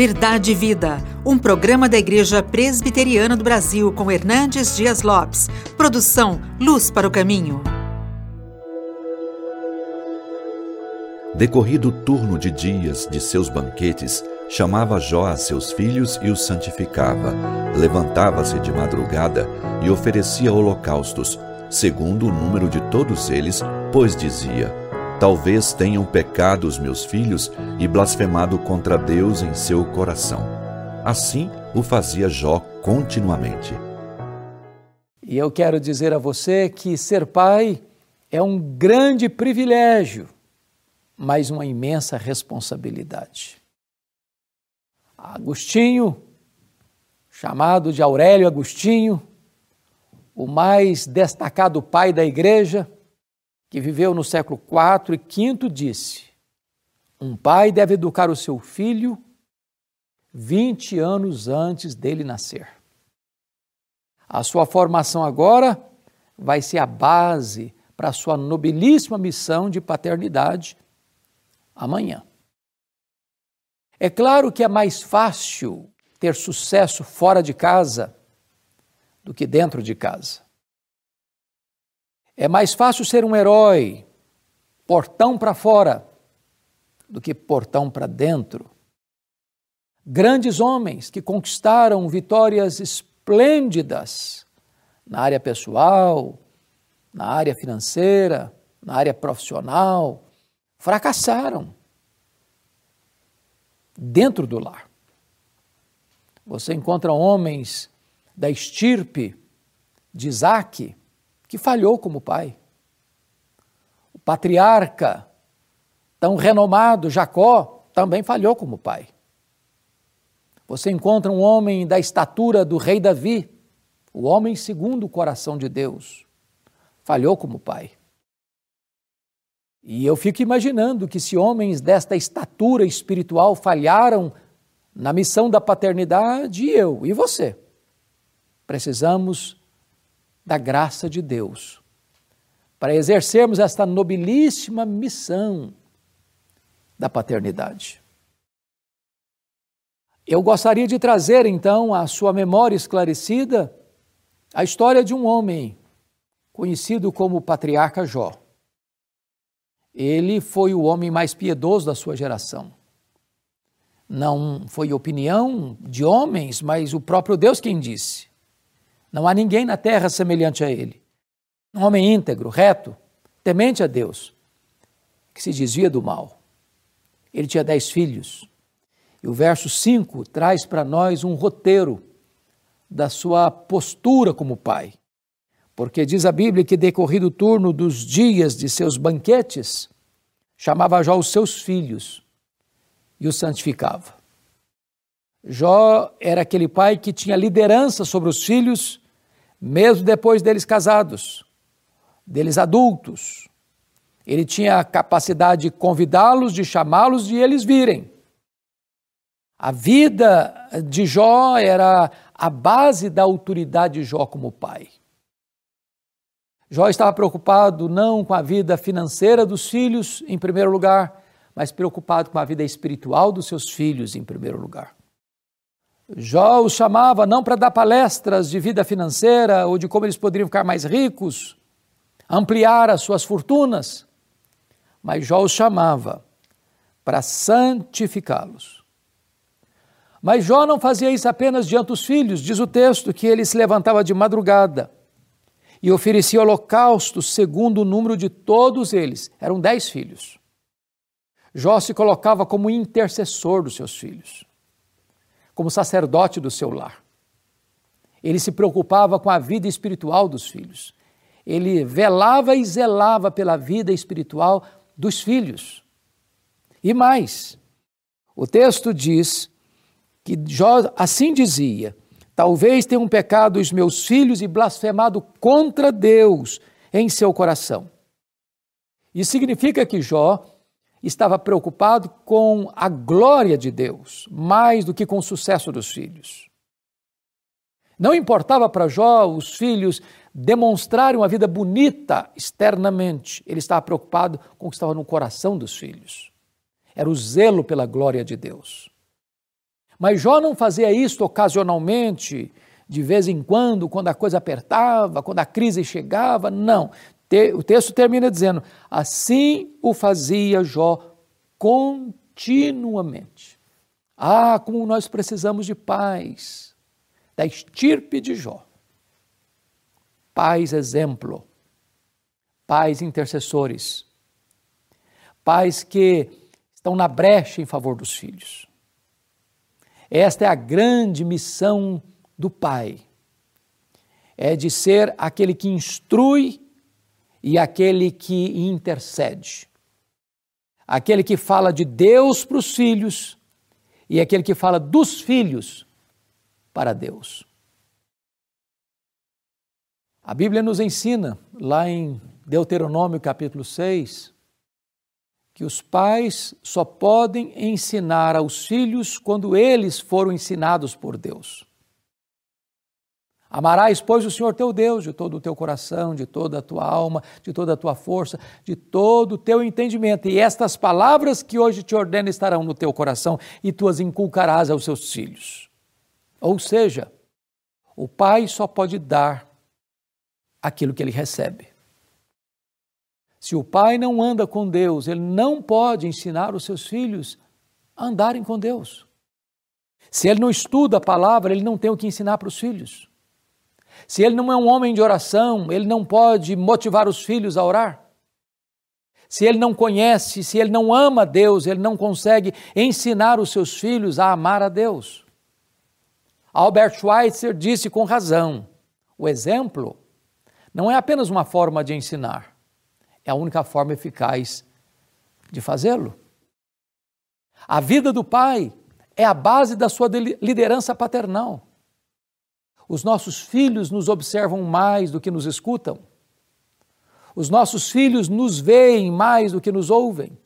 Verdade e Vida, um programa da Igreja Presbiteriana do Brasil com Hernandes Dias Lopes. Produção Luz para o Caminho. Decorrido o turno de dias de seus banquetes, chamava Jó a seus filhos e os santificava. Levantava-se de madrugada e oferecia holocaustos, segundo o número de todos eles, pois dizia: Talvez tenham pecado os meus filhos e blasfemado contra Deus em seu coração. Assim o fazia Jó continuamente. E eu quero dizer a você que ser pai é um grande privilégio, mas uma imensa responsabilidade. Agostinho, chamado de Aurélio Agostinho, o mais destacado pai da igreja, que viveu no século IV e V, disse: Um pai deve educar o seu filho 20 anos antes dele nascer. A sua formação agora vai ser a base para a sua nobilíssima missão de paternidade amanhã. É claro que é mais fácil ter sucesso fora de casa do que dentro de casa. É mais fácil ser um herói, portão para fora, do que portão para dentro. Grandes homens que conquistaram vitórias esplêndidas na área pessoal, na área financeira, na área profissional, fracassaram dentro do lar. Você encontra homens da estirpe de Isaac, que falhou como pai. O patriarca, tão renomado Jacó, também falhou como pai. Você encontra um homem da estatura do rei Davi, o homem segundo o coração de Deus, falhou como pai. E eu fico imaginando que se homens desta estatura espiritual falharam na missão da paternidade, eu e você precisamos da graça de Deus para exercermos esta nobilíssima missão da paternidade. Eu gostaria de trazer então à sua memória esclarecida a história de um homem conhecido como patriarca Jó. Ele foi o homem mais piedoso da sua geração. Não foi opinião de homens, mas o próprio Deus quem disse. Não há ninguém na terra semelhante a ele. Um homem íntegro, reto, temente a Deus, que se desvia do mal. Ele tinha dez filhos. E o verso 5 traz para nós um roteiro da sua postura como pai. Porque diz a Bíblia que, decorrido o turno dos dias de seus banquetes, chamava Jó os seus filhos e os santificava. Jó era aquele pai que tinha liderança sobre os filhos mesmo depois deles casados, deles adultos. Ele tinha a capacidade de convidá-los, de chamá-los e eles virem. A vida de Jó era a base da autoridade de Jó como pai. Jó estava preocupado não com a vida financeira dos filhos, em primeiro lugar, mas preocupado com a vida espiritual dos seus filhos, em primeiro lugar. Jó os chamava não para dar palestras de vida financeira ou de como eles poderiam ficar mais ricos, ampliar as suas fortunas, mas Jó os chamava para santificá-los. Mas Jó não fazia isso apenas diante dos filhos, diz o texto que ele se levantava de madrugada e oferecia holocaustos segundo o número de todos eles. Eram dez filhos. Jó se colocava como intercessor dos seus filhos como sacerdote do seu lar. Ele se preocupava com a vida espiritual dos filhos. Ele velava e zelava pela vida espiritual dos filhos. E mais, o texto diz que Jó assim dizia: Talvez tenham pecado os meus filhos e blasfemado contra Deus em seu coração. Isso significa que Jó estava preocupado com a glória de Deus, mais do que com o sucesso dos filhos. Não importava para Jó os filhos demonstrarem uma vida bonita externamente, ele estava preocupado com o que estava no coração dos filhos. Era o zelo pela glória de Deus. Mas Jó não fazia isto ocasionalmente, de vez em quando, quando a coisa apertava, quando a crise chegava. Não. O texto termina dizendo: assim o fazia Jó continuamente. Ah, como nós precisamos de paz, da estirpe de Jó. Pais exemplo, pais intercessores, pais que estão na brecha em favor dos filhos. Esta é a grande missão do pai. É de ser aquele que instrui e aquele que intercede. Aquele que fala de Deus para os filhos e aquele que fala dos filhos para Deus. A Bíblia nos ensina, lá em Deuteronômio capítulo 6, que os pais só podem ensinar aos filhos quando eles foram ensinados por Deus. Amarás, pois, o Senhor teu Deus de todo o teu coração, de toda a tua alma, de toda a tua força, de todo o teu entendimento. E estas palavras que hoje te ordeno estarão no teu coração e tu as inculcarás aos seus filhos. Ou seja, o pai só pode dar aquilo que ele recebe. Se o pai não anda com Deus, ele não pode ensinar os seus filhos a andarem com Deus. Se ele não estuda a palavra, ele não tem o que ensinar para os filhos. Se ele não é um homem de oração, ele não pode motivar os filhos a orar. Se ele não conhece, se ele não ama Deus, ele não consegue ensinar os seus filhos a amar a Deus. Albert Schweitzer disse com razão: o exemplo não é apenas uma forma de ensinar, é a única forma eficaz de fazê-lo. A vida do pai é a base da sua liderança paternal. Os nossos filhos nos observam mais do que nos escutam. Os nossos filhos nos veem mais do que nos ouvem.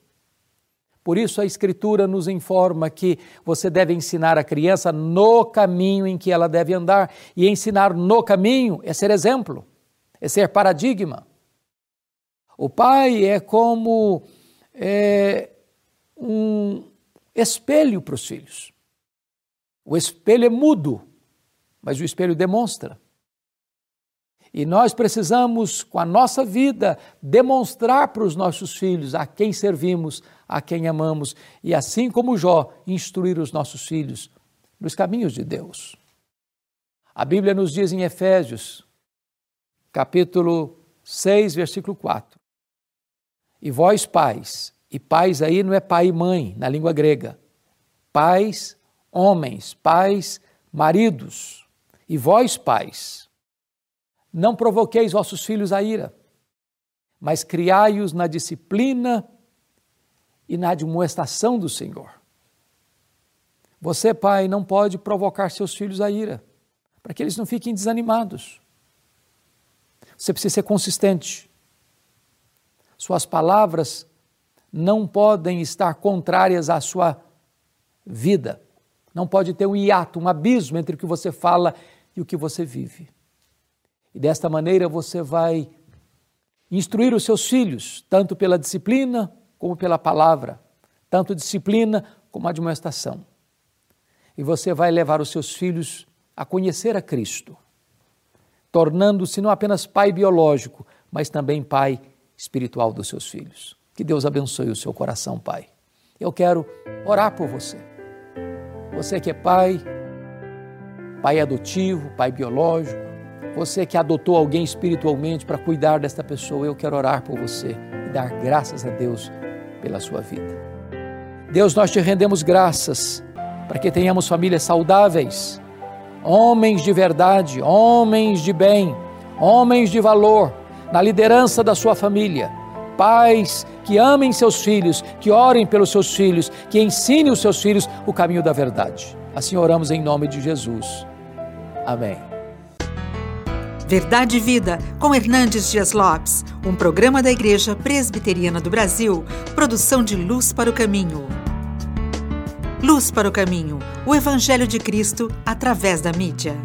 Por isso a Escritura nos informa que você deve ensinar a criança no caminho em que ela deve andar. E ensinar no caminho é ser exemplo, é ser paradigma. O pai é como é, um espelho para os filhos. O espelho é mudo, mas o espelho demonstra. E nós precisamos, com a nossa vida, demonstrar para os nossos filhos a quem servimos, a quem amamos, e assim como Jó, instruir os nossos filhos nos caminhos de Deus. A Bíblia nos diz em Efésios, capítulo 6, versículo 4: e vós, pais, e pais aí não é pai e mãe na língua grega. Pais, homens, pais, maridos. E vós, pais, não provoqueis vossos filhos a ira, mas criai-os na disciplina e na admoestação do Senhor. Você, pai, não pode provocar seus filhos a ira, para que eles não fiquem desanimados. Você precisa ser consistente. Suas palavras não podem estar contrárias à sua vida. Não pode ter um hiato, um abismo entre o que você fala e o que você vive. E desta maneira você vai instruir os seus filhos, tanto pela disciplina como pela palavra, tanto disciplina como admoestação. E você vai levar os seus filhos a conhecer a Cristo, tornando-se não apenas pai biológico, mas também pai espiritual dos seus filhos. Que Deus abençoe o seu coração, Pai. Eu quero orar por você. Você que é pai, pai adotivo, pai biológico, você que adotou alguém espiritualmente para cuidar desta pessoa, eu quero orar por você e dar graças a Deus pela sua vida. Deus, nós te rendemos graças para que tenhamos famílias saudáveis, homens de verdade, homens de bem, homens de valor na liderança da sua família. Pais que amem seus filhos, que orem pelos seus filhos, que ensinem os seus filhos o caminho da verdade. Assim oramos em nome de Jesus. Amém. Verdade e Vida, com Hernandes Dias Lopes, um programa da Igreja Presbiteriana do Brasil, produção de Luz para o Caminho. Luz para o Caminho, o Evangelho de Cristo através da mídia.